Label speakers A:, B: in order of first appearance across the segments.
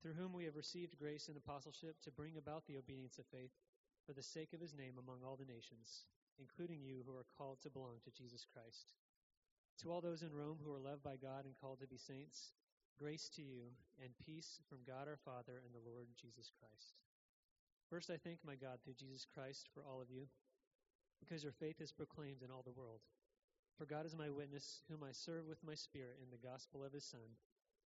A: through whom we have received grace and apostleship to bring about the obedience of faith for the sake of his name among all the nations, including you who are called to belong to Jesus Christ. To all those in Rome who are loved by God and called to be saints, grace to you and peace from God our Father and the Lord Jesus Christ. First, I thank my God through Jesus Christ for all of you, because your faith is proclaimed in all the world. For God is my witness, whom I serve with my spirit in the gospel of his Son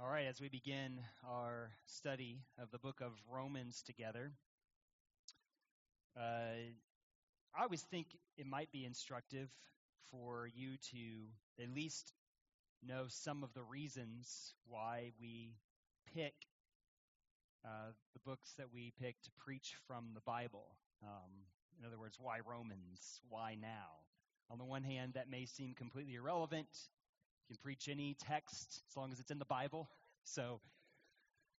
B: All right, as we begin our study of the book of Romans together, uh, I always think it might be instructive for you to at least know some of the reasons why we pick uh, the books that we pick to preach from the Bible. Um, in other words, why Romans? Why now? On the one hand, that may seem completely irrelevant you can preach any text as long as it's in the Bible. So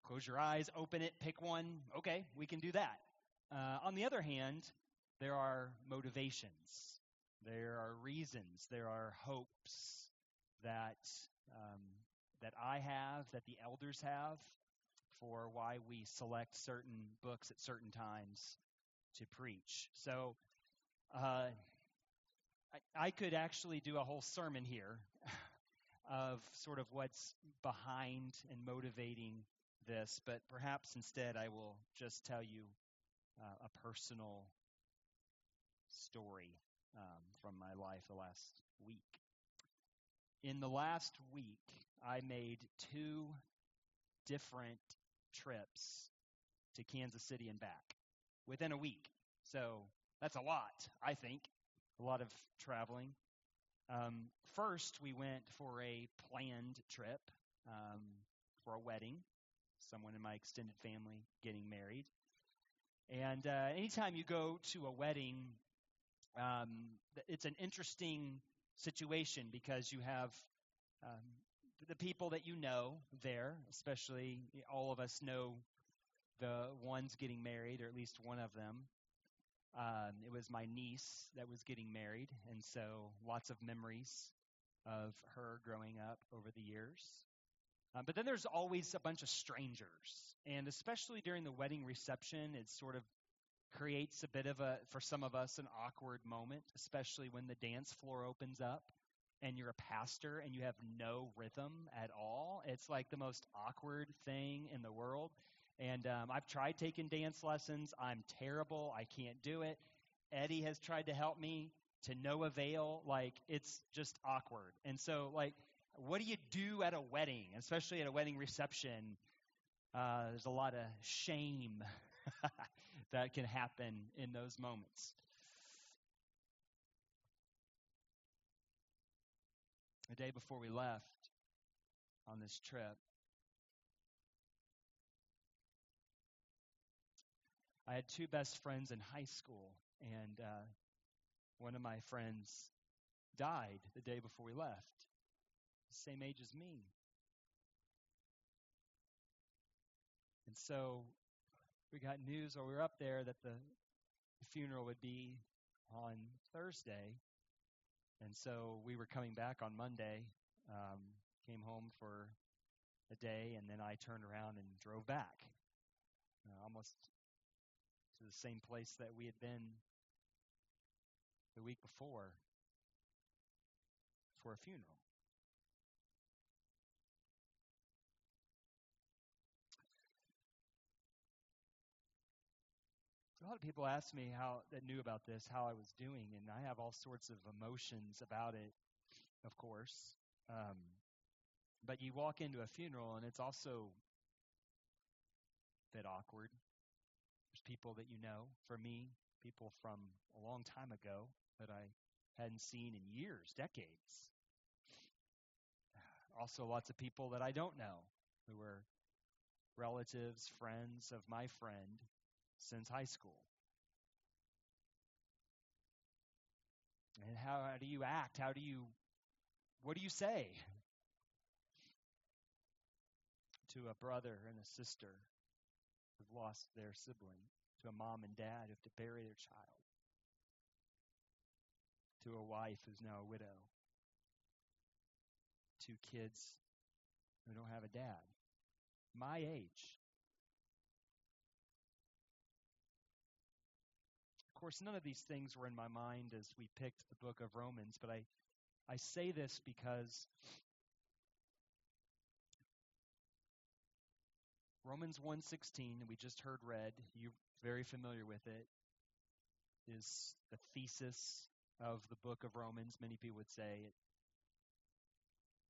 B: close your eyes, open it, pick one. Okay, we can do that. Uh, on the other hand, there are motivations, there are reasons, there are hopes that um, that I have, that the elders have, for why we select certain books at certain times to preach. So. Uh, I, I could actually do a whole sermon here of sort of what's behind and motivating this, but perhaps instead I will just tell you uh, a personal story um, from my life the last week. In the last week, I made two different trips to Kansas City and back within a week. So that's a lot, I think, a lot of traveling. Um, first, we went for a planned trip um, for a wedding, someone in my extended family getting married. And uh, anytime you go to a wedding, um, it's an interesting situation because you have um, the people that you know there, especially all of us know the ones getting married, or at least one of them. Um, it was my niece that was getting married, and so lots of memories of her growing up over the years. Um, but then there's always a bunch of strangers, and especially during the wedding reception, it sort of creates a bit of a, for some of us, an awkward moment, especially when the dance floor opens up and you're a pastor and you have no rhythm at all. It's like the most awkward thing in the world. And um, I've tried taking dance lessons. I'm terrible. I can't do it. Eddie has tried to help me to no avail. Like, it's just awkward. And so, like, what do you do at a wedding, especially at a wedding reception? Uh, there's a lot of shame that can happen in those moments. The day before we left on this trip, I had two best friends in high school, and uh, one of my friends died the day before we left, same age as me. And so we got news while we were up there that the the funeral would be on Thursday. And so we were coming back on Monday, um, came home for a day, and then I turned around and drove back, uh, almost to the same place that we had been the week before for a funeral. A lot of people ask me how that knew about this, how I was doing, and I have all sorts of emotions about it, of course. Um, but you walk into a funeral, and it's also a bit awkward. People that you know. For me, people from a long time ago that I hadn't seen in years, decades. Also, lots of people that I don't know who were relatives, friends of my friend since high school. And how do you act? How do you, what do you say to a brother and a sister who've lost their sibling, to a mom and dad who have to bury their child, to a wife who's now a widow, to kids who don't have a dad, my age? Of course, none of these things were in my mind as we picked the book of Romans, but I, I say this because Romans 1:16 we just heard read, you're very familiar with it, is the thesis of the book of Romans, many people would say. It,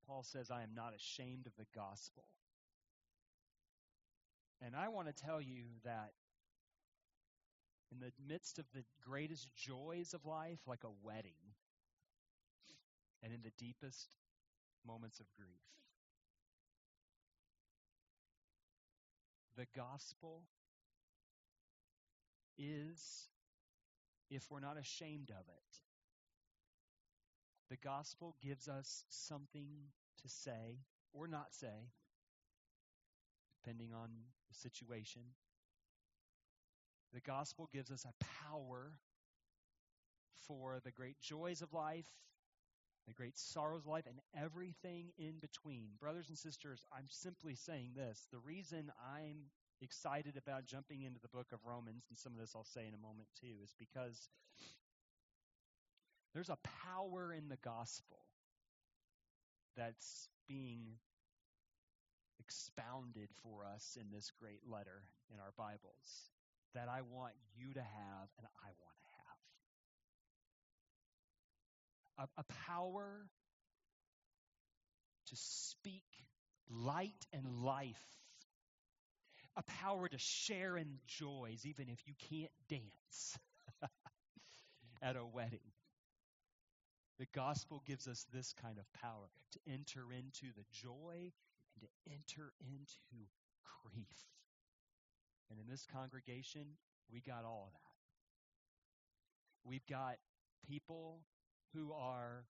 B: Paul says, I am not ashamed of the gospel. And I want to tell you that in the midst of the greatest joys of life, like a wedding, and in the deepest moments of grief, the gospel is, if we're not ashamed of it, the gospel gives us something to say or not say, depending on the situation. The gospel gives us a power for the great joys of life, the great sorrows of life, and everything in between. Brothers and sisters, I'm simply saying this. The reason I'm excited about jumping into the book of Romans, and some of this I'll say in a moment too, is because there's a power in the gospel that's being expounded for us in this great letter in our Bibles that I want you to have and I want to have. A, a power to speak light and life. A power to share in joys even if you can't dance at a wedding. The gospel gives us this kind of power to enter into the joy and to enter into grief. And in this congregation, we got all of that. We've got people who are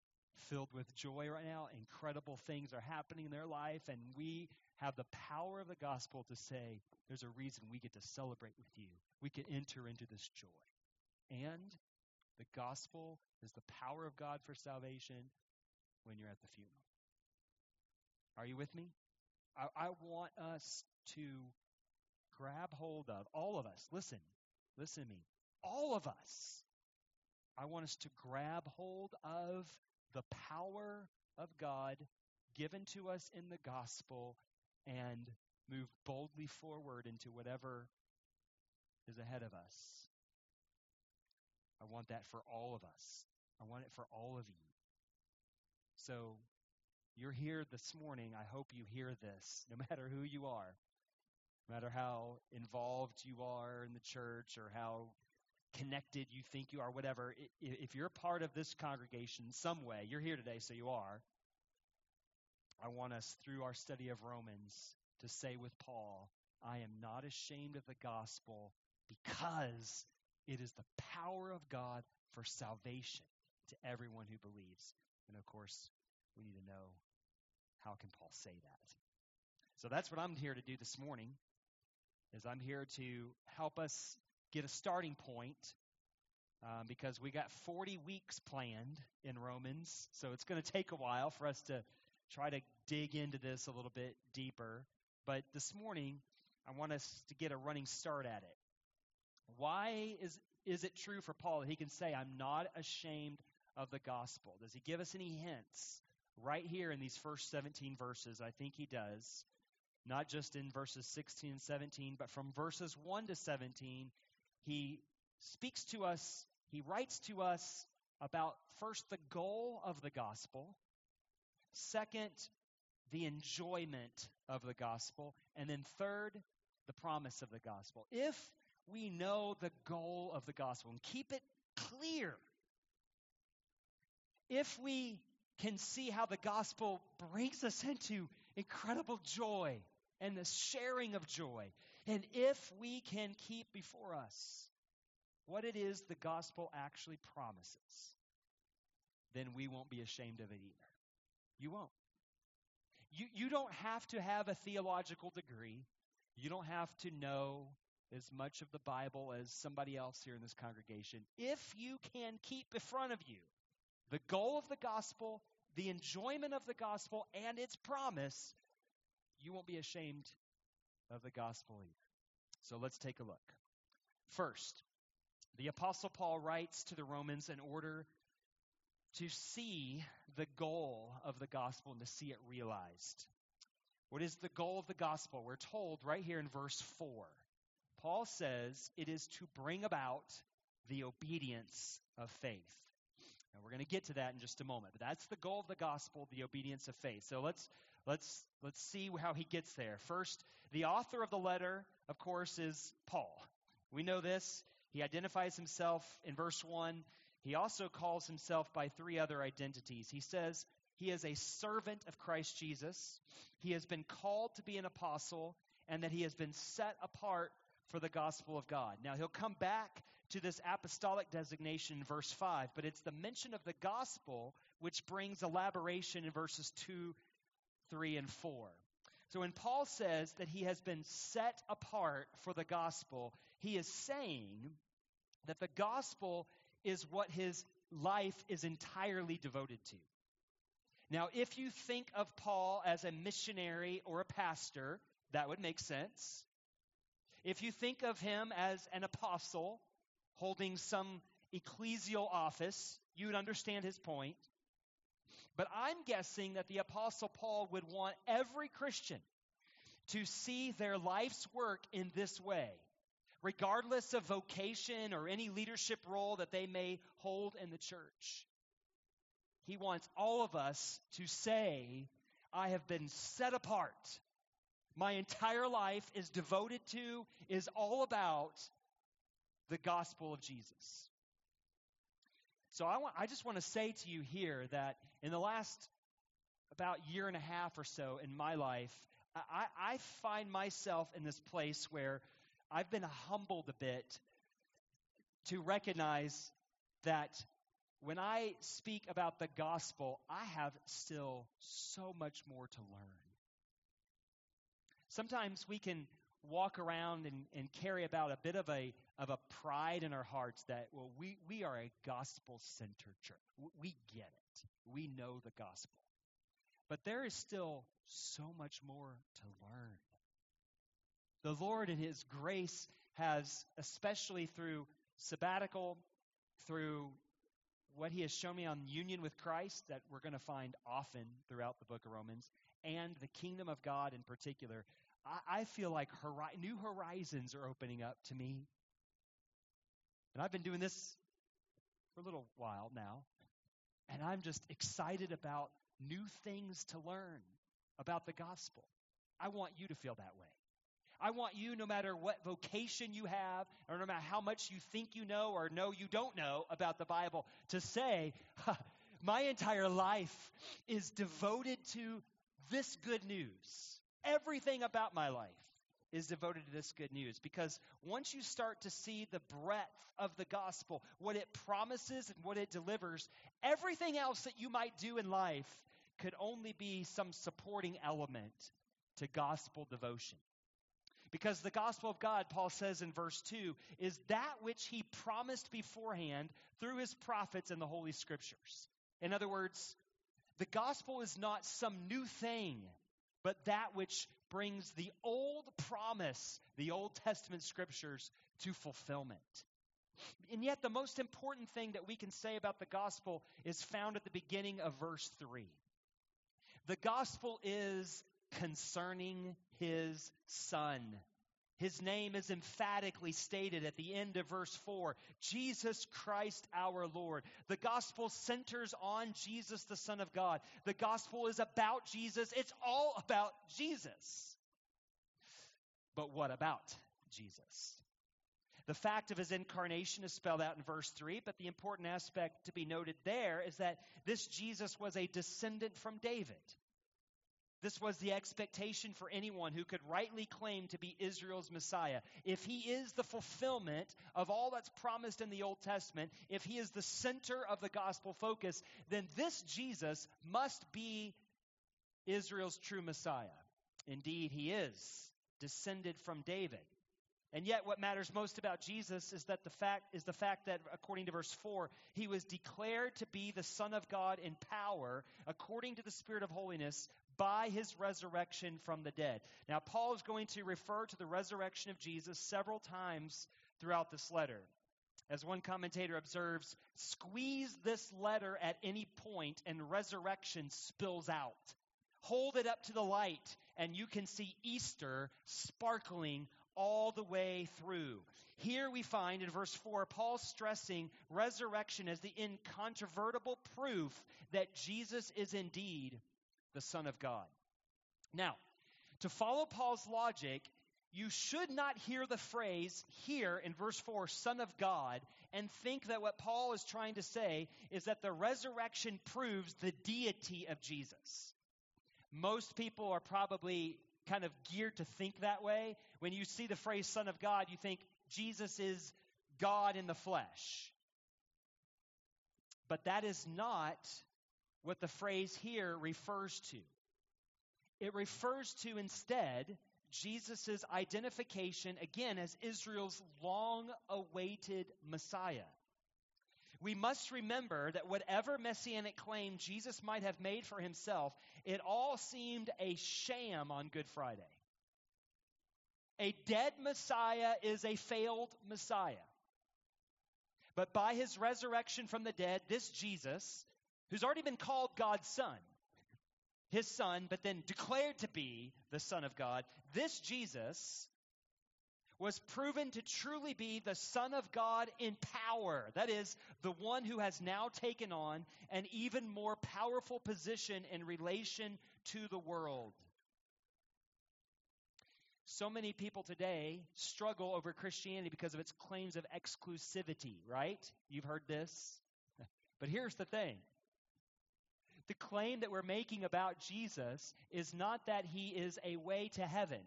B: filled with joy right now. Incredible things are happening in their life, and we have the power of the gospel to say, there's a reason we get to celebrate with you. We can enter into this joy. And the gospel is the power of God for salvation when you're at the funeral. Are you with me? I, I want us to grab hold of, all of us, listen, listen to me, all of us. I want us to grab hold of the power of God given to us in the gospel and move boldly forward into whatever is ahead of us. I want that for all of us. I want it for all of you. So, you're here this morning. I hope you hear this, no matter who you are, no matter how involved you are in the church or how connected you think you are, whatever. If you're part of this congregation some way, you're here today, so you are. I want us, through our study of Romans, to say with Paul, I am not ashamed of the gospel because it is the power of God for salvation to everyone who believes. And of course, we need to know how can Paul say that? So that's what I'm here to do this morning. Is I'm here to help us get a starting point um, because we got 40 weeks planned in Romans, so it's going to take a while for us to try to dig into this a little bit deeper. But this morning, I want us to get a running start at it. Why is, is it true for Paul that he can say, I'm not ashamed of the gospel? Does he give us any hints right here in these first 17 verses? I think he does. Not just in verses 16 and 17, but from verses 1 to 17, he speaks to us, he writes to us about first the goal of the gospel, second, the enjoyment of the gospel, and then third, the promise of the gospel. If we know the goal of the gospel and keep it clear, if we can see how the gospel brings us into incredible joy and the sharing of joy, and if we can keep before us what it is the gospel actually promises, then we won't be ashamed of it either. You won't. You, you don't have to have a theological degree. You don't have to know as much of the Bible as somebody else here in this congregation. If you can keep in front of you the goal of the gospel, the enjoyment of the gospel, and its promise, you won't be ashamed of the gospel either. So let's take a look. First, the Apostle Paul writes to the Romans in order to see the goal of the gospel and to see it realized. What is the goal of the gospel? We're told right here in verse 4. Paul says it is to bring about the obedience of faith. And we're going to get to that in just a moment. But that's the goal of the gospel, the obedience of faith. So let's let's let's see how he gets there. First, the author of the letter, of course, is Paul. We know this. He identifies himself in verse 1 he also calls himself by three other identities. He says he is a servant of Christ Jesus, he has been called to be an apostle, and that he has been set apart for the gospel of God. Now, he'll come back to this apostolic designation in verse 5, but it's the mention of the gospel which brings elaboration in verses 2, 3, and 4. So when Paul says that he has been set apart for the gospel, he is saying that the gospel is what his life is entirely devoted to. Now, if you think of Paul as a missionary or a pastor, that would make sense. If you think of him as an apostle holding some ecclesial office, you would understand his point. But I'm guessing that the apostle Paul would want every Christian to see their life's work in this way regardless of vocation or any leadership role that they may hold in the church. He wants all of us to say, I have been set apart. My entire life is devoted to, is all about the gospel of Jesus. So I, want, I just want to say to you here that in the last about year and a half or so in my life, I, I find myself in this place where I've been humbled a bit to recognize that when I speak about the gospel, I have still so much more to learn. Sometimes we can walk around and, and carry about a bit of a, of a pride in our hearts that, well, we, we are a gospel centered church. We get it, we know the gospel. But there is still so much more to learn. The Lord, in His grace, has, especially through sabbatical, through what He has shown me on union with Christ, that we're going to find often throughout the book of Romans, and the kingdom of God in particular, I, I feel like hori- new horizons are opening up to me. And I've been doing this for a little while now, and I'm just excited about new things to learn about the gospel. I want you to feel that way. I want you, no matter what vocation you have, or no matter how much you think you know or know you don't know about the Bible, to say, my entire life is devoted to this good news. Everything about my life is devoted to this good news because once you start to see the breadth of the gospel, what it promises and what it delivers, everything else that you might do in life could only be some supporting element to gospel devotion. Because the gospel of God, Paul says in verse 2, is that which he promised beforehand through his prophets in the Holy Scriptures. In other words, the gospel is not some new thing, but that which brings the old promise, the Old Testament scriptures, to fulfillment. And yet, the most important thing that we can say about the gospel is found at the beginning of verse 3. The gospel is concerning his son. His name is emphatically stated at the end of verse 4 Jesus Christ our Lord. The gospel centers on Jesus, the Son of God. The gospel is about Jesus, it's all about Jesus. But what about Jesus? The fact of his incarnation is spelled out in verse 3, but the important aspect to be noted there is that this Jesus was a descendant from David. This was the expectation for anyone who could rightly claim to be Israel's Messiah. If he is the fulfillment of all that's promised in the Old Testament, if he is the center of the gospel focus, then this Jesus must be Israel's true Messiah. Indeed, he is descended from David. And yet what matters most about Jesus is that the fact is the fact that according to verse 4, he was declared to be the son of God in power according to the spirit of holiness by his resurrection from the dead. Now Paul is going to refer to the resurrection of Jesus several times throughout this letter. As one commentator observes, squeeze this letter at any point and resurrection spills out. Hold it up to the light and you can see Easter sparkling all the way through. Here we find in verse 4 Paul stressing resurrection as the incontrovertible proof that Jesus is indeed the Son of God. Now, to follow Paul's logic, you should not hear the phrase here in verse 4, Son of God, and think that what Paul is trying to say is that the resurrection proves the deity of Jesus. Most people are probably kind of geared to think that way. When you see the phrase Son of God, you think Jesus is God in the flesh. But that is not what the phrase here refers to. It refers to instead Jesus' identification again as Israel's long awaited Messiah. We must remember that whatever messianic claim Jesus might have made for himself, it all seemed a sham on Good Friday. A dead Messiah is a failed Messiah. But by his resurrection from the dead, this Jesus, who's already been called God's Son, his Son, but then declared to be the Son of God, this Jesus was proven to truly be the Son of God in power. That is, the one who has now taken on an even more powerful position in relation to the world. So many people today struggle over Christianity because of its claims of exclusivity, right? You've heard this. But here's the thing the claim that we're making about Jesus is not that he is a way to heaven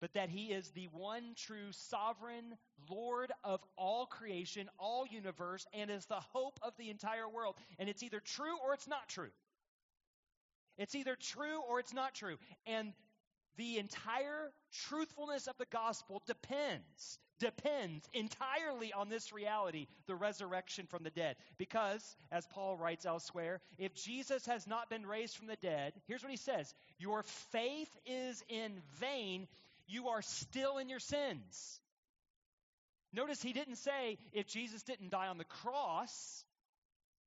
B: but that he is the one true sovereign Lord of all creation, all universe, and is the hope of the entire world. And it's either true or it's not true. It's either true or it's not true. And the entire truthfulness of the gospel depends depends entirely on this reality, the resurrection from the dead. Because, as Paul writes elsewhere, if Jesus has not been raised from the dead, here's what he says Your faith is in vain you are still in your sins. Notice he didn't say, if Jesus didn't die on the cross,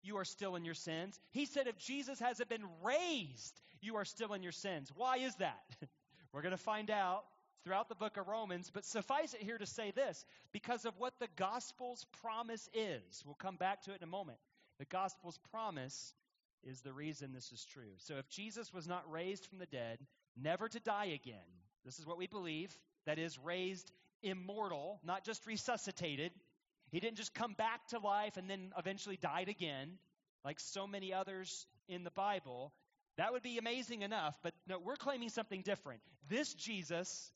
B: you are still in your sins. He said, if Jesus hasn't been raised, you are still in your sins. Why is that? We're going to find out throughout the book of Romans, but suffice it here to say this because of what the gospel's promise is. We'll come back to it in a moment. The gospel's promise is the reason this is true. So if Jesus was not raised from the dead, never to die again, this is what we believe that is, raised immortal, not just resuscitated. He didn't just come back to life and then eventually died again, like so many others in the Bible. That would be amazing enough, but no, we're claiming something different. This Jesus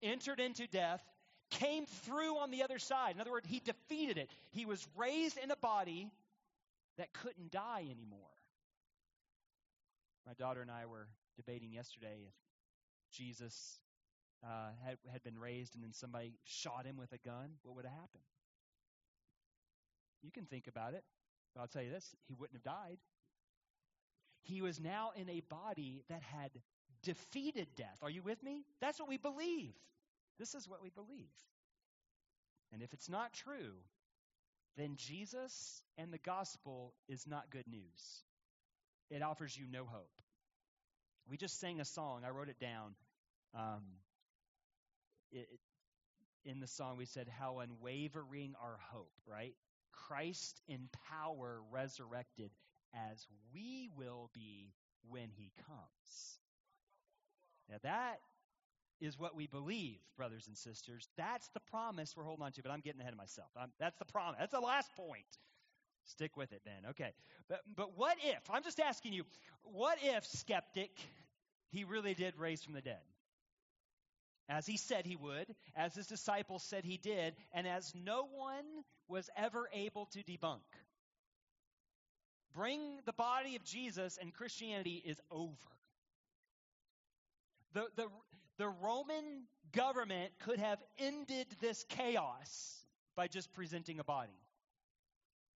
B: entered into death, came through on the other side. In other words, he defeated it. He was raised in a body that couldn't die anymore. My daughter and I were debating yesterday if Jesus uh, had, had been raised and then somebody shot him with a gun, what would have happened? You can think about it. But I'll tell you this he wouldn't have died. He was now in a body that had defeated death. Are you with me? That's what we believe. This is what we believe. And if it's not true, then Jesus and the gospel is not good news. It offers you no hope. We just sang a song. I wrote it down. Um, it, in the song, we said, How unwavering our hope, right? Christ in power resurrected as we will be when he comes. Now, that is what we believe, brothers and sisters. That's the promise we're holding on to, but I'm getting ahead of myself. I'm, that's the promise. That's the last point. Stick with it then. Okay. But, but what if, I'm just asking you, what if, skeptic, he really did raise from the dead? As he said he would, as his disciples said he did, and as no one was ever able to debunk. Bring the body of Jesus, and Christianity is over. The, the, the Roman government could have ended this chaos by just presenting a body.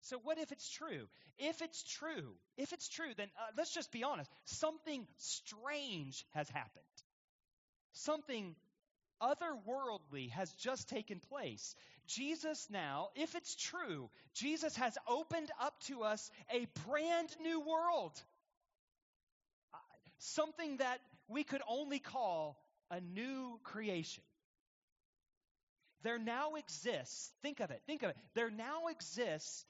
B: So, what if it's true? If it's true, if it's true, then uh, let's just be honest. Something strange has happened. Something otherworldly has just taken place. Jesus now, if it's true, Jesus has opened up to us a brand new world. Something that we could only call a new creation. There now exists, think of it, think of it. There now exists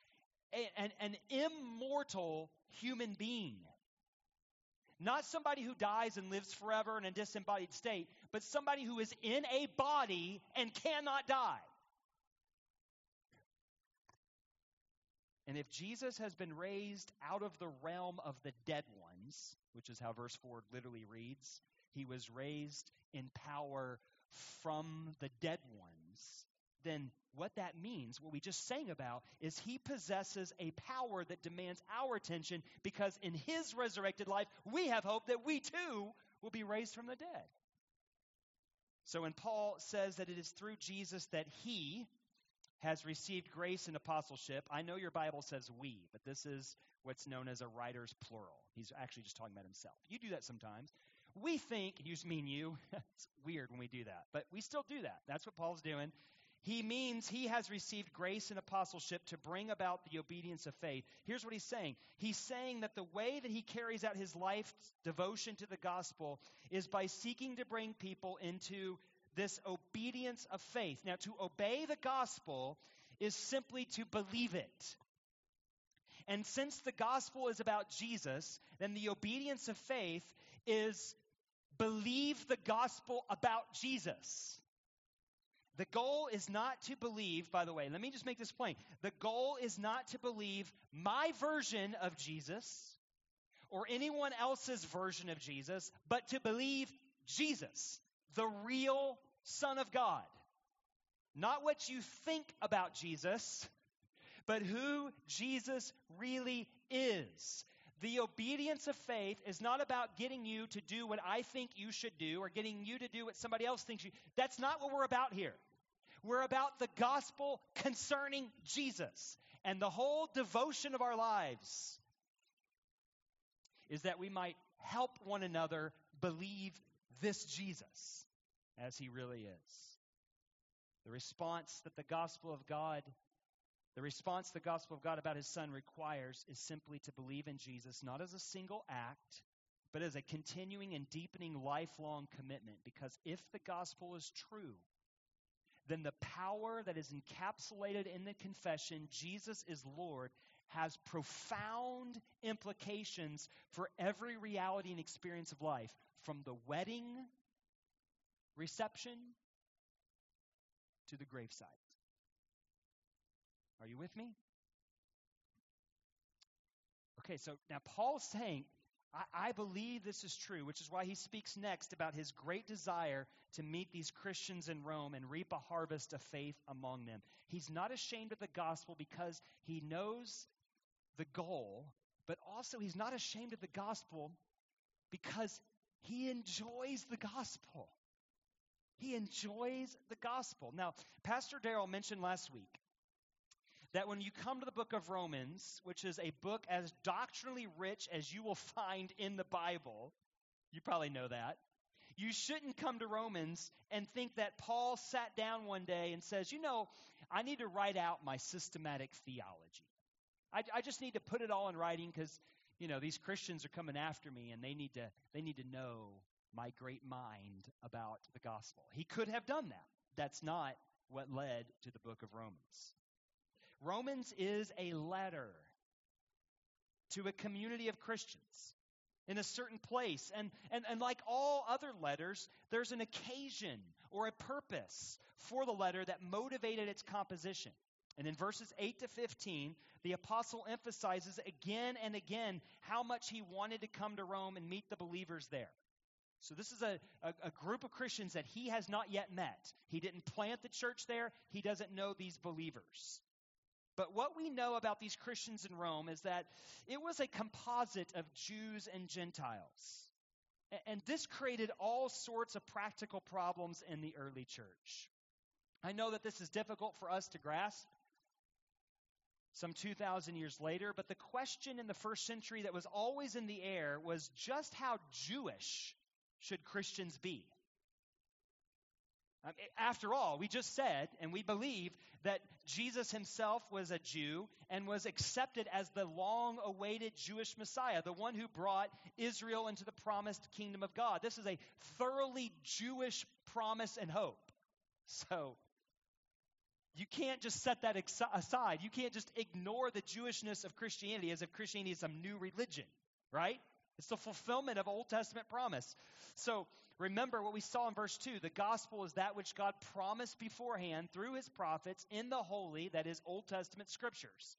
B: a, an, an immortal human being. Not somebody who dies and lives forever in a disembodied state, but somebody who is in a body and cannot die. And if Jesus has been raised out of the realm of the dead ones, which is how verse 4 literally reads, he was raised in power from the dead ones, then what that means, what we just sang about, is he possesses a power that demands our attention because in his resurrected life, we have hope that we too will be raised from the dead. So when Paul says that it is through Jesus that he has received grace and apostleship, I know your Bible says we, but this is what's known as a writer's plural. He's actually just talking about himself. You do that sometimes we think, you mean you, it's weird when we do that, but we still do that. That's what Paul's doing. He means he has received grace and apostleship to bring about the obedience of faith. Here's what he's saying He's saying that the way that he carries out his life's devotion to the gospel is by seeking to bring people into this obedience of faith. Now, to obey the gospel is simply to believe it. And since the gospel is about Jesus, then the obedience of faith is believe the gospel about Jesus. The goal is not to believe, by the way, let me just make this plain. The goal is not to believe my version of Jesus or anyone else's version of Jesus, but to believe Jesus, the real Son of God. Not what you think about Jesus, but who Jesus really is. The obedience of faith is not about getting you to do what I think you should do or getting you to do what somebody else thinks you. That's not what we're about here. We're about the gospel concerning Jesus. And the whole devotion of our lives is that we might help one another believe this Jesus as he really is. The response that the gospel of God the response the gospel of God about his son requires is simply to believe in Jesus, not as a single act, but as a continuing and deepening lifelong commitment. Because if the gospel is true, then the power that is encapsulated in the confession, Jesus is Lord, has profound implications for every reality and experience of life, from the wedding reception to the graveside. Are you with me? Okay, so now Paul's saying, I, I, believe this is true, which is why he speaks next about his great desire to meet these Christians in Rome and reap a harvest of faith among them. He's not ashamed of the gospel because he knows the goal, but also he's not ashamed of the gospel because he enjoys the gospel. He enjoys the gospel. Now, Pastor Daryl mentioned last week that when you come to the book of Romans, which is a book as doctrinally rich as you will find in the Bible, you probably know that. You shouldn't come to Romans and think that Paul sat down one day and says, You know, I need to write out my systematic theology. I, I just need to put it all in writing because, you know, these Christians are coming after me and they need to, they need to know my great mind about the gospel. He could have done that. That's not what led to the book of Romans. Romans is a letter to a community of Christians in a certain place. And, and, and like all other letters, there's an occasion or a purpose for the letter that motivated its composition. And in verses 8 to 15, the apostle emphasizes again and again how much he wanted to come to Rome and meet the believers there. So, this is a, a, a, group of Christians that he has not yet met. He didn't plant the church there, he doesn't know these believers. But what we know about these Christians in Rome is that it was a composite of Jews and Gentiles. And this created all sorts of practical problems in the early church. I know that this is difficult for us to grasp some 2,000 years later, but the question in the first century that was always in the air was just how Jewish should Christians be? Um, after all, we just said, and we believe, that Jesus himself was a Jew and was accepted as the long awaited Jewish Messiah, the one who brought Israel into the promised kingdom of God. This is a thoroughly Jewish promise and hope. So, you can't just set that aside. You can't just ignore the Jewishness of Christianity as if Christianity is some new religion, right? It's the fulfillment of Old Testament promise. So remember what we saw in verse 2 the gospel is that which God promised beforehand through his prophets in the holy, that is, Old Testament scriptures.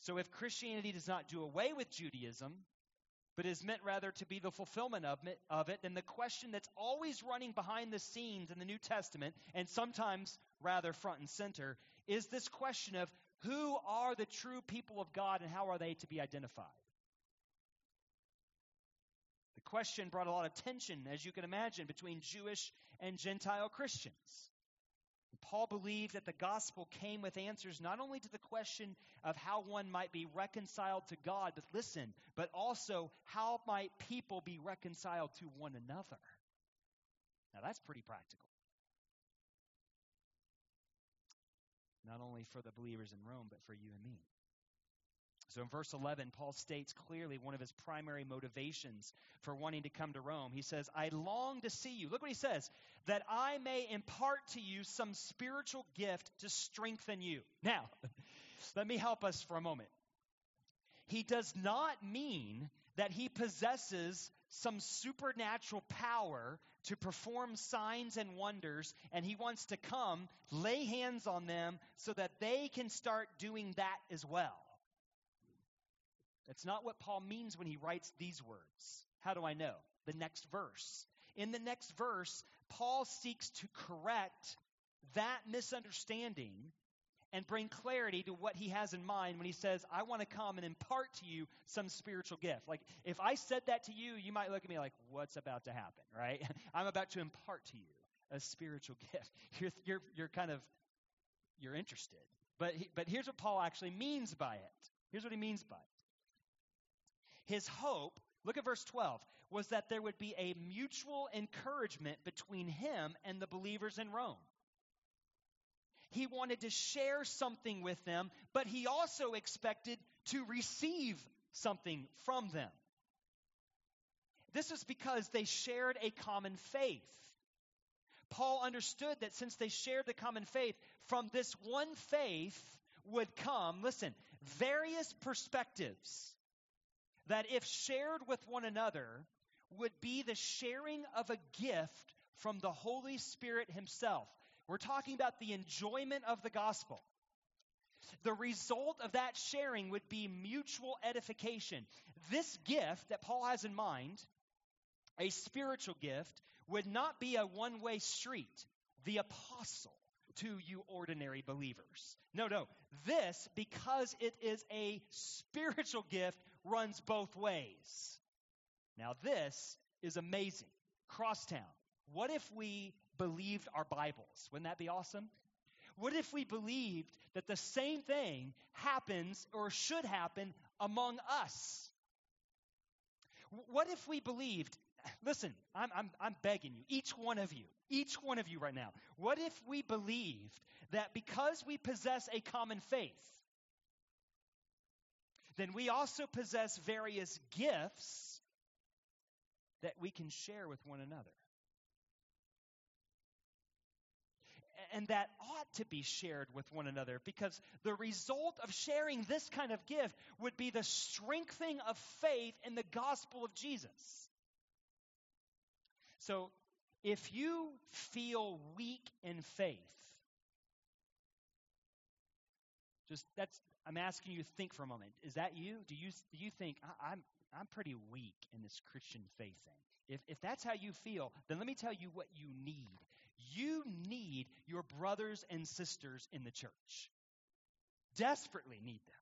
B: So if Christianity does not do away with Judaism, but is meant rather to be the fulfillment of it, of it, then the question that's always running behind the scenes in the New Testament, and sometimes rather front and center, is this question of who are the true people of God and how are they to be identified? Question brought a lot of tension, as you can imagine, between Jewish and Gentile Christians. Paul believed that the gospel came with answers not only to the question of how one might be reconciled to God, but listen, but also how might people be reconciled to one another. Now that's pretty practical. Not only for the believers in Rome, but for you and me. So in verse 11, Paul states clearly one of his primary motivations for wanting to come to Rome. He says, I long to see you. Look what he says, that I may impart to you some spiritual gift to strengthen you. Now, let me help us for a moment. He does not mean that he possesses some supernatural power to perform signs and wonders, and he wants to come, lay hands on them so that they can start doing that as well. That's not what Paul means when he writes these words. How do I know? The next verse. In the next verse, Paul seeks to correct that misunderstanding and bring clarity to what he has in mind when he says, I want to come and impart to you some spiritual gift. Like, if I said that to you, you might look at me like, what's about to happen, right? I'm about to impart to you a spiritual gift. You're, you're, you're kind of, you're interested. But, he, but here's what Paul actually means by it. Here's what he means by it. His hope, look at verse 12, was that there would be a mutual encouragement between him and the believers in Rome. He wanted to share something with them, but he also expected to receive something from them. This is because they shared a common faith. Paul understood that since they shared the common faith, from this one faith would come, listen, various perspectives that, if shared with one another, would be the sharing of a gift from the Holy Spirit Himself. We're talking about the enjoyment of the gospel. The result of that sharing would be mutual edification. This gift that Paul has in mind, a spiritual gift, would not be a one way street. The apostle to you ordinary believers. No, no. This, because it is a spiritual gift, runs both ways. Now, this is amazing. Crosstown. What if we believed our Bibles? Wouldn't that be awesome? What if we believed that the same thing happens or should happen among us? What if we believed, listen, I'm, I'm, I'm begging you, each one of you, each one of you right now, what if we believed that because we possess a common faith, then we also possess various gifts that we can share with one another? and that ought to be shared with one another because the result of sharing this kind of gift would be the strengthening of faith in the gospel of Jesus. So, if you feel weak in faith, just that's I'm asking you to think for a moment. Is that you? Do you do you think I'm I'm pretty weak in this Christian faith thing? If if that's how you feel, then let me tell you what you need. You need your brothers and sisters in the church. Desperately need them.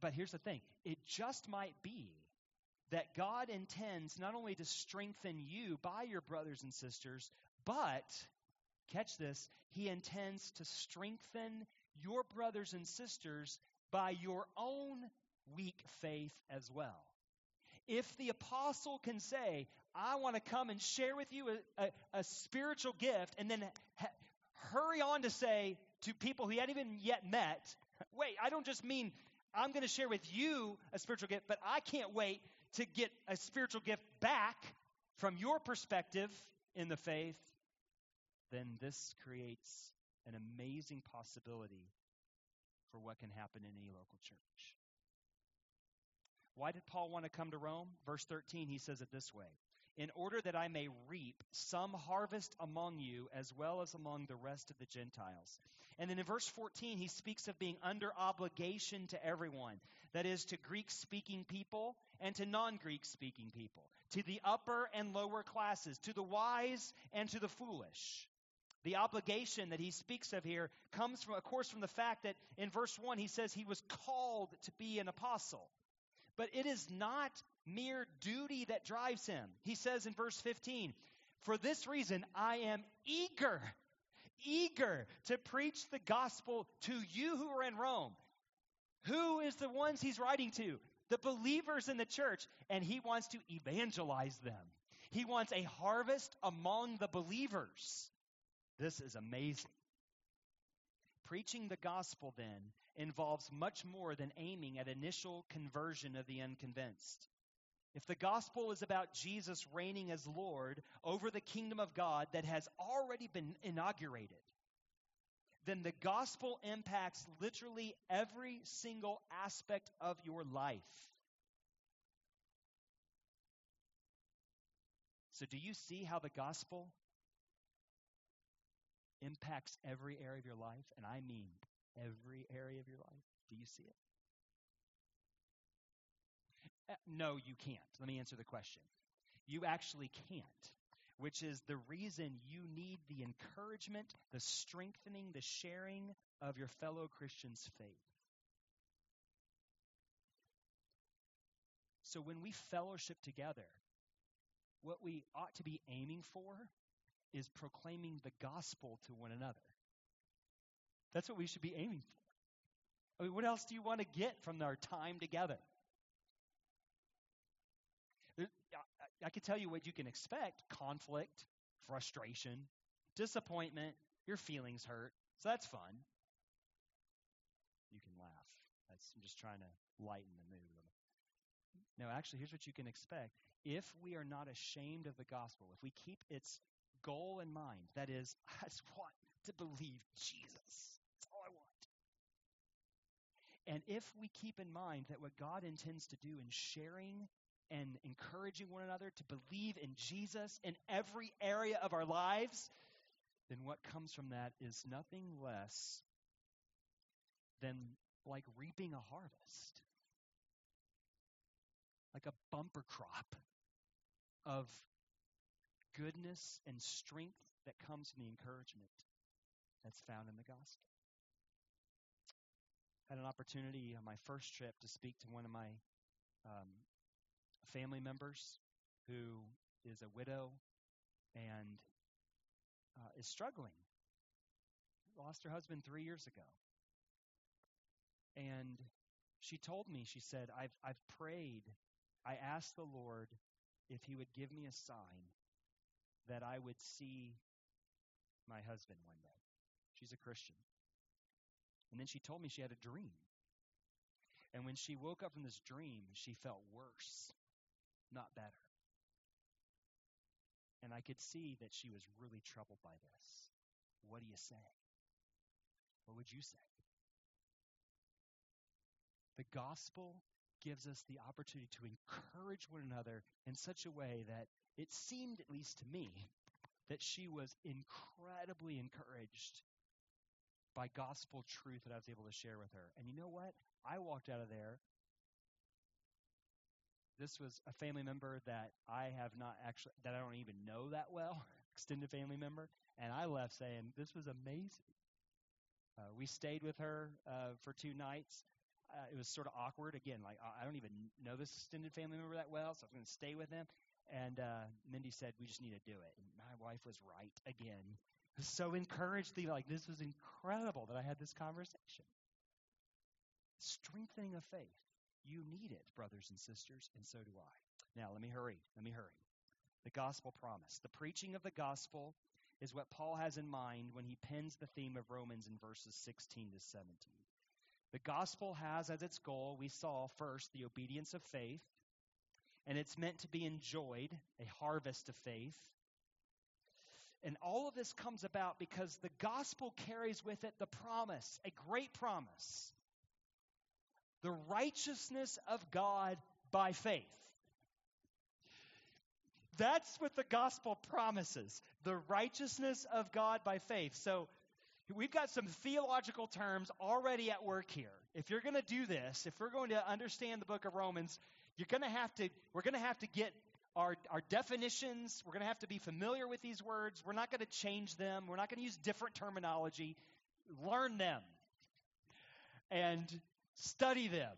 B: But here's the thing it just might be that God intends not only to strengthen you by your brothers and sisters, but, catch this, He intends to strengthen your brothers and sisters by your own weak faith as well. If the apostle can say, I want to come and share with you a, a, a spiritual gift, and then ha- hurry on to say to people he hadn't even yet met, wait, I don't just mean I'm going to share with you a spiritual gift, but I can't wait to get a spiritual gift back from your perspective in the faith, then this creates an amazing possibility for what can happen in any local church. Why did Paul want to come to Rome? Verse 13, he says it this way In order that I may reap some harvest among you as well as among the rest of the Gentiles. And then in verse 14, he speaks of being under obligation to everyone that is, to Greek speaking people and to non Greek speaking people, to the upper and lower classes, to the wise and to the foolish. The obligation that he speaks of here comes from, of course, from the fact that in verse 1 he says he was called to be an apostle. But it is not mere duty that drives him. He says in verse 15, For this reason I am eager, eager to preach the gospel to you who are in Rome. Who is the ones he's writing to? The believers in the church, and he wants to evangelize them. He wants a harvest among the believers. This is amazing. Preaching the gospel, then, involves much more than aiming at initial conversion of the unconvinced. If the gospel is about Jesus reigning as Lord over the kingdom of God that has already been inaugurated, then the gospel impacts literally every single aspect of your life. So, do you see how the gospel impacts every area of your life? And I mean every area of your life. Do you see it? Uh, no, you can't. Let me answer the question. You actually can't which is the reason you need the encouragement, the strengthening, the sharing of your fellow Christians' faith. So when we fellowship together, what we ought to be aiming for is proclaiming the gospel to one another. That's what we should be aiming for. I mean, what else do you want to get from our time together? I can tell you what you can expect conflict, frustration, disappointment, your feelings hurt. So that's fun. You can laugh. That's, I'm just trying to lighten the mood. No, actually, here's what you can expect. If we are not ashamed of the gospel, if we keep its goal in mind, that is, I just want to believe Jesus. That's all I want. And if we keep in mind that what God intends to do in sharing and encouraging one another to believe in Jesus in every area of our lives, then what comes from that is nothing less than like reaping a harvest, like a bumper crop of goodness and strength that comes from the encouragement that's found in the gospel. I had an opportunity on my first trip to speak to one of my um, family members who is a widow and uh, is struggling. Lost her husband three years ago. And she told me, she said, I've, I've prayed, I asked the Lord if He would give me a sign that I would see my husband one day. She's a Christian. And then she told me she had a dream. And when she woke up from this dream, she felt worse, not better. And I could see that she was really troubled by this. What do you say? What would you say? The gospel gives us the opportunity to encourage one another in such a way that it seemed, at least to me, that she was incredibly encouraged by gospel truth that I was able to share with her. And you know what? I walked out of there. This was a family member that I have not actually, that I don't even know that well, extended family member. And I left saying, this was amazing. Uh, we stayed with her uh, for two nights. Uh, it was sort of awkward. Again, like I don't even know this extended family member that well, so I'm going to stay with them. And uh, Mindy said, we just need to do it. And my wife was right again. So encouraged, like this was incredible that I had this conversation. Strengthening of faith. You need it, brothers and sisters, and so do I. Now, let me hurry. Let me hurry. The gospel promise. The preaching of the gospel is what Paul has in mind when he pens the theme of Romans in verses 16 to 17. The gospel has as its goal, we saw first, the obedience of faith, and it's meant to be enjoyed, a harvest of faith. And all of this comes about because the gospel carries with it the promise, a great promise the righteousness of God by faith. That's what the gospel promises the righteousness of God by faith. So we've got some theological terms already at work here. If you're going to do this, if we're going to understand the book of Romans, you're going to have to, we're going to have to get our, our definitions. We're going to have to be familiar with these words. We're not going to change them. We're not going to use different terminology. Learn them. And study them.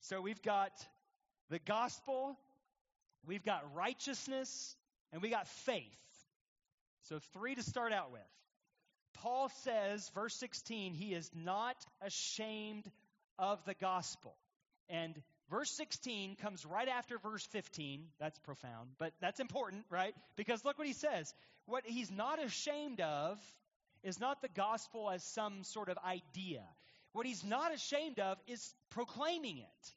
B: So we've got the gospel, we've got righteousness, and we got faith. So three to start out with. Paul says, verse 16, he is not ashamed of the gospel. And verse 16 comes right after verse 15. That's profound, but that's important, right? Because look what he says. What he's not ashamed of is not the gospel as some sort of idea. What he's not ashamed of is proclaiming it.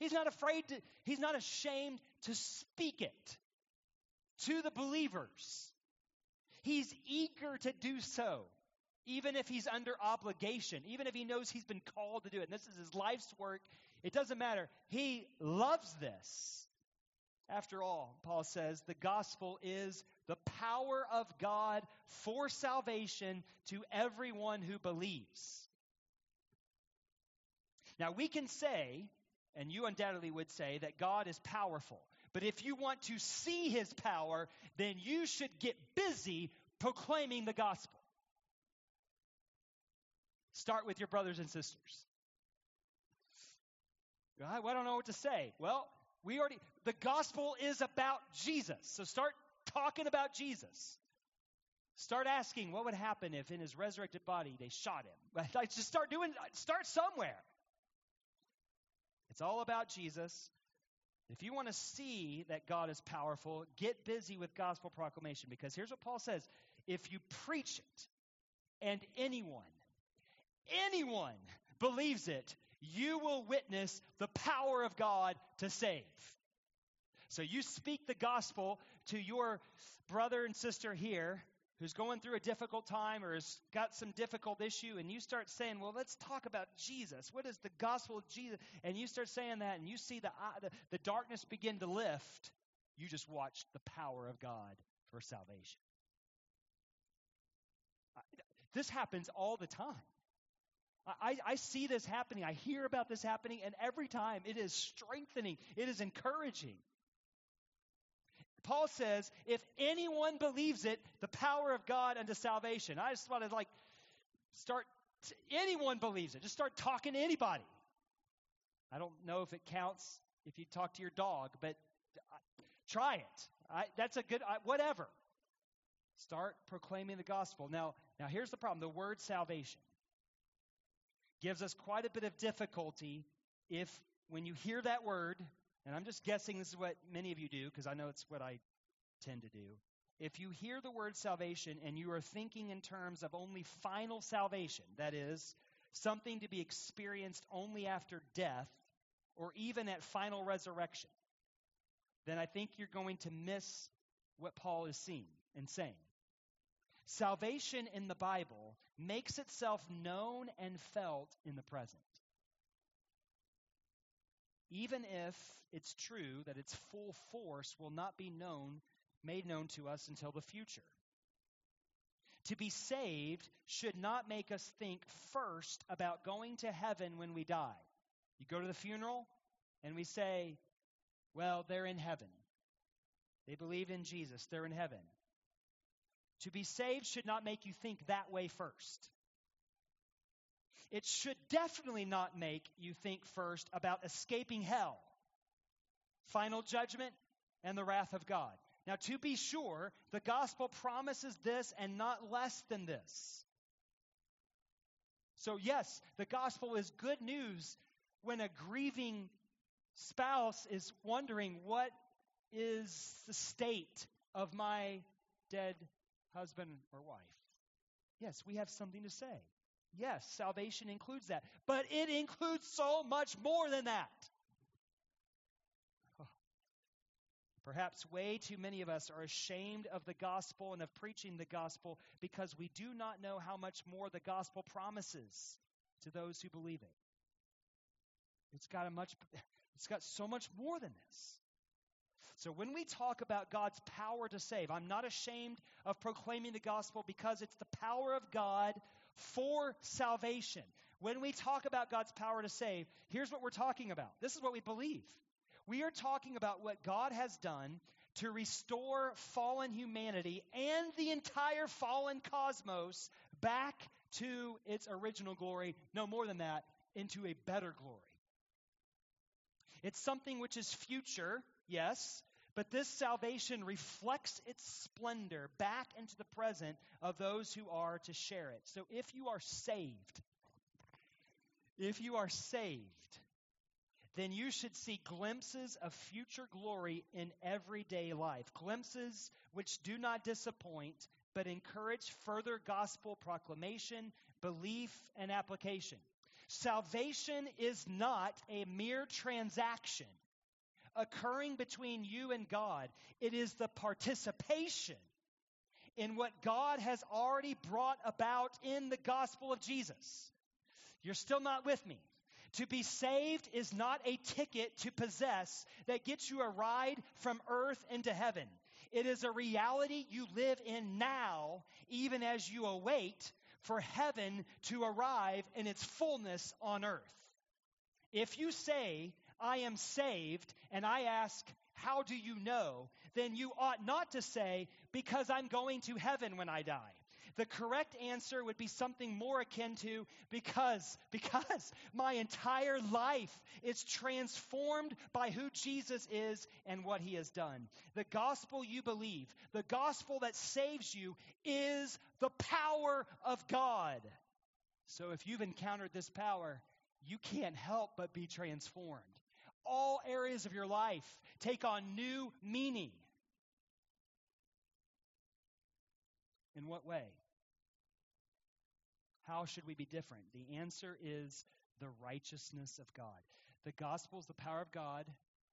B: He's not afraid to, he's not ashamed to speak it to the believers. He's eager to do so, even if he's under obligation, even if he knows he's been called to do it. And this is his life's work. It doesn't matter. He loves this. After all, Paul says, the gospel is the power of God for salvation to everyone who believes. Now, we can say, and you undoubtedly would say, that God is powerful. But if you want to see his power, then you should get busy proclaiming the gospel. Start with your brothers and sisters. I don't know what to say. Well, we already, the gospel is about Jesus. So start talking about Jesus. Start asking what would happen if in his resurrected body they shot him. Just start doing, start somewhere. It's all about Jesus. If you want to see that God is powerful, get busy with gospel proclamation because here's what Paul says if you preach it and anyone, anyone believes it, you will witness the power of God to save. So you speak the gospel to your brother and sister here who's going through a difficult time or has got some difficult issue, and you start saying, Well, let's talk about Jesus. What is the gospel of Jesus? And you start saying that, and you see the, uh, the, the darkness begin to lift, you just watch the power of God for salvation. This happens all the time. I, I see this happening. I hear about this happening, and every time it is strengthening, it is encouraging. Paul says, if anyone believes it, the power of God unto salvation. I just want to like start, anyone believes it. Just start talking to anybody. I don't know if it counts if you talk to your dog, but try it. I, that's a good, I, whatever. Start proclaiming the gospel. Now, now here's the problem. The word salvation gives us quite a bit of difficulty if when you hear that word, and I'm just guessing this is what many of you do because I know it's what I tend to do. If you hear the word salvation and you are thinking in terms of only final salvation, that is, something to be experienced only after death or even at final resurrection, then I think you're going to miss what Paul is seeing and saying. Salvation in the Bible makes itself known and felt in the present. Even if it's true that its full force will not be known, made known to us until the future. To be saved should not make us think first about going to heaven when we die. You go to the funeral and we say, well, they're in heaven. They believe in Jesus, they're in heaven. To be saved should not make you think that way first. It should definitely not make you think first about escaping hell, final judgment, and the wrath of God. Now, to be sure, the gospel promises this and not less than this. So, yes, the gospel is good news when a grieving spouse is wondering, what is the state of my dead husband or wife? Yes, we have something to say. Yes, salvation includes that. But it includes so much more than that. Perhaps way too many of us are ashamed of the gospel and of preaching the gospel because we do not know how much more the gospel promises to those who believe it. It's got a much it's got so much more than this. So when we talk about God's power to save, I'm not ashamed of proclaiming the gospel because it's the power of God for salvation. When we talk about God's power to save, here's what we're talking about. This is what we believe. We are talking about what God has done to restore fallen humanity and the entire fallen cosmos back to its original glory, no more than that, into a better glory. It's something which is future, yes, but this salvation reflects its splendor back into the present of those who are to share it. So if you are saved, if you are saved, then you should see glimpses of future glory in everyday life. Glimpses which do not disappoint, but encourage further gospel proclamation, belief, and application. Salvation is not a mere transaction occurring between you and God, it is the participation in what God has already brought about in the gospel of Jesus. You're still not with me. To be saved is not a ticket to possess that gets you a ride from earth into heaven. It is a reality you live in now, even as you await for heaven to arrive in its fullness on earth. If you say, I am saved, and I ask, How do you know? then you ought not to say, Because I'm going to heaven when I die. The correct answer would be something more akin to because, because my entire life is transformed by who Jesus is and what he has done. The gospel you believe, the gospel that saves you, is the power of God. So if you've encountered this power, you can't help but be transformed all areas of your life take on new meaning. In what way? How should we be different? The answer is the righteousness of God. The gospel is the power of God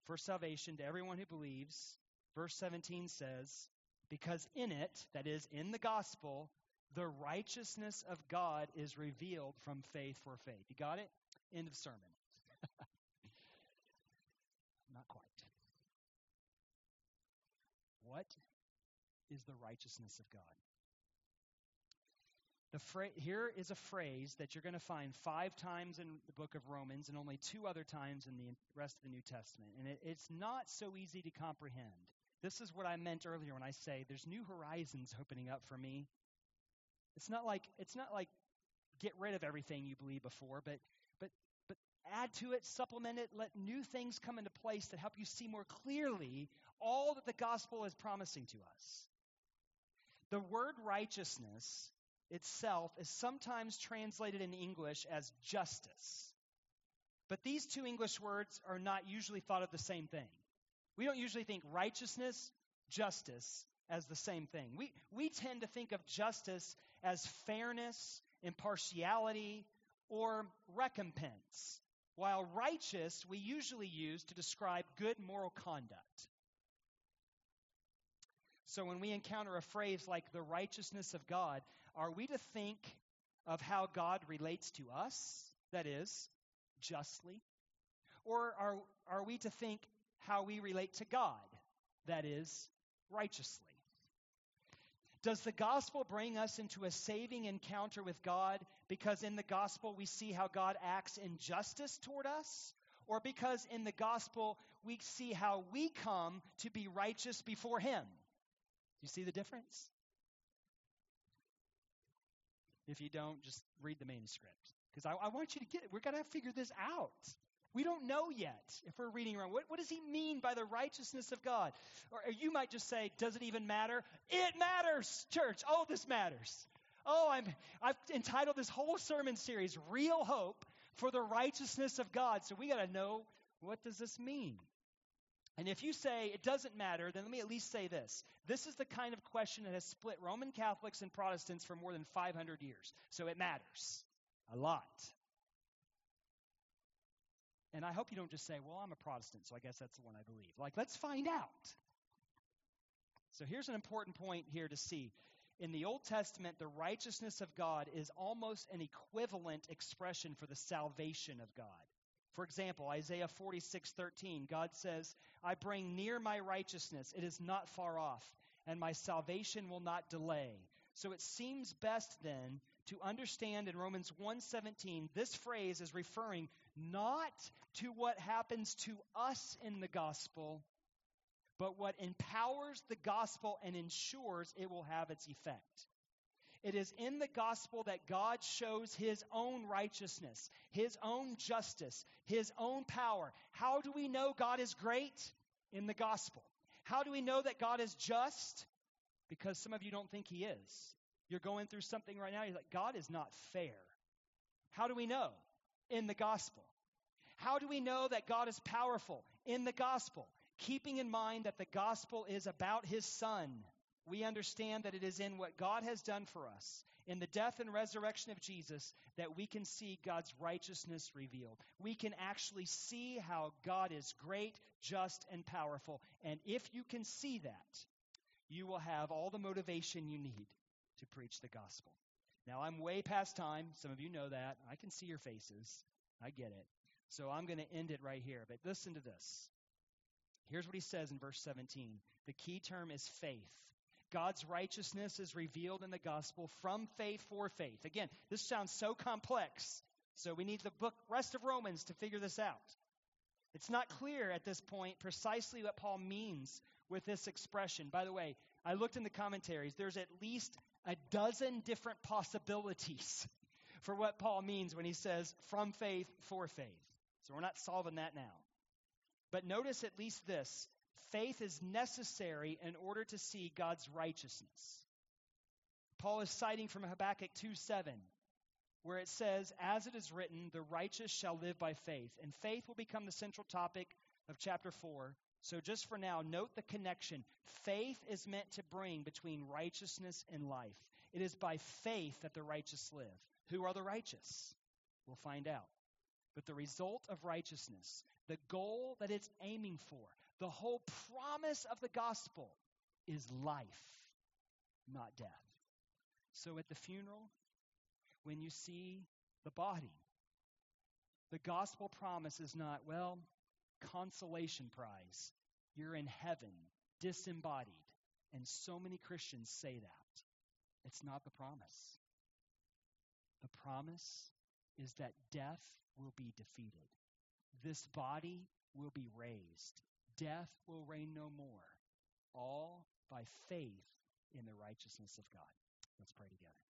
B: for salvation to everyone who believes. Verse 17 says, Because in it, that is, in the gospel, the righteousness of God is revealed from faith for faith. You got it? End of sermon. Not quite. What is the righteousness of God? The fra- here is a phrase that you're going to find five times in the book of Romans and only two other times in the rest of the New Testament. And it, it's not so easy to comprehend. This is what I meant earlier when I say there's new horizons opening up for me. It's not like it's not like get rid of everything you believe before, but but but add to it, supplement it, let new things come into place that help you see more clearly all that the gospel is promising to us. The word righteousness itself is sometimes translated in English as justice. But these two English words are not usually thought of the same thing. We don't usually think righteousness, justice as the same thing. We, we tend to think of justice as fairness, impartiality, or recompense, while righteous we usually use to describe good moral conduct. So when we encounter a phrase like the righteousness of God, are we to think of how God relates to us, that is, justly? Or are, are we to think how we relate to God, that is, righteously? Does the gospel bring us into a saving encounter with God because in the gospel we see how God acts in justice toward us? Or because in the gospel we see how we come to be righteous before Him? You see the difference? If you don't, just read the manuscript. Because I, I, want you to get it. We're going to figure this out. We don't know yet if we're reading wrong. What, what, does he mean by the righteousness of God? Or you might just say, does it even matter? It matters, church. Oh, this matters. Oh, I'm, I've entitled this whole sermon series, Real Hope for the Righteousness of God. So we got to know what does this mean? And if you say it doesn't matter, then let me at least say this. This is the kind of question that has split Roman Catholics and Protestants for more than 500 years. So it matters a lot. And I hope you don't just say, well, I'm a Protestant, so I guess that's the one I believe. Like, let's find out. So here's an important point here to see. In the Old Testament, the righteousness of God is almost an equivalent expression for the salvation of God. For example, Isaiah 46:13, God says, "I bring near my righteousness; it is not far off, and my salvation will not delay." So it seems best then to understand in Romans 1:17 this phrase is referring not to what happens to us in the gospel but what empowers the gospel and ensures it will have its effect. It is in the gospel that God shows his own righteousness, his own justice, his own power. How do we know God is great? In the gospel. How do we know that God is just? Because some of you don't think he is. You're going through something right now, you're like, God is not fair. How do we know? In the gospel. How do we know that God is powerful? In the gospel. Keeping in mind that the gospel is about his son, we understand that it is in what God has done for us, in the death and resurrection of Jesus, that we can see God's righteousness revealed. We can actually see how God is great, just, and powerful. And if you can see that, you will have all the motivation you need to preach the gospel. Now, I'm way past time. Some of you know that. I can see your faces. I get it. So I'm going to end it right here. But listen to this. Here's what he says in verse 17 the key term is faith. God's righteousness is revealed in the gospel from faith for faith. Again, this sounds so complex, so we need the book rest of Romans to figure this out. It's not clear at this point precisely what Paul means with this expression. By the way, I looked in the commentaries. There's at least a dozen different possibilities for what Paul means when he says from faith for faith. So we're not solving that now. But notice at least this faith is necessary in order to see God's righteousness. Paul is citing from Habakkuk 2 7, where it says, As it is written, the righteous shall live by faith. And faith will become the central topic of chapter 4. So, just for now, note the connection. Faith is meant to bring between righteousness and life. It is by faith that the righteous live. Who are the righteous? We'll find out. But the result of righteousness, the goal that it's aiming for, the whole promise of the gospel is life, not death. So at the funeral, when you see the body, the gospel promise is not, well, consolation prize. You're in heaven, disembodied. And so many Christians say that. It's not the promise. The promise is that death will be defeated. This body will be raised. Death will reign no more. All by faith in the righteousness of God. Let's pray together.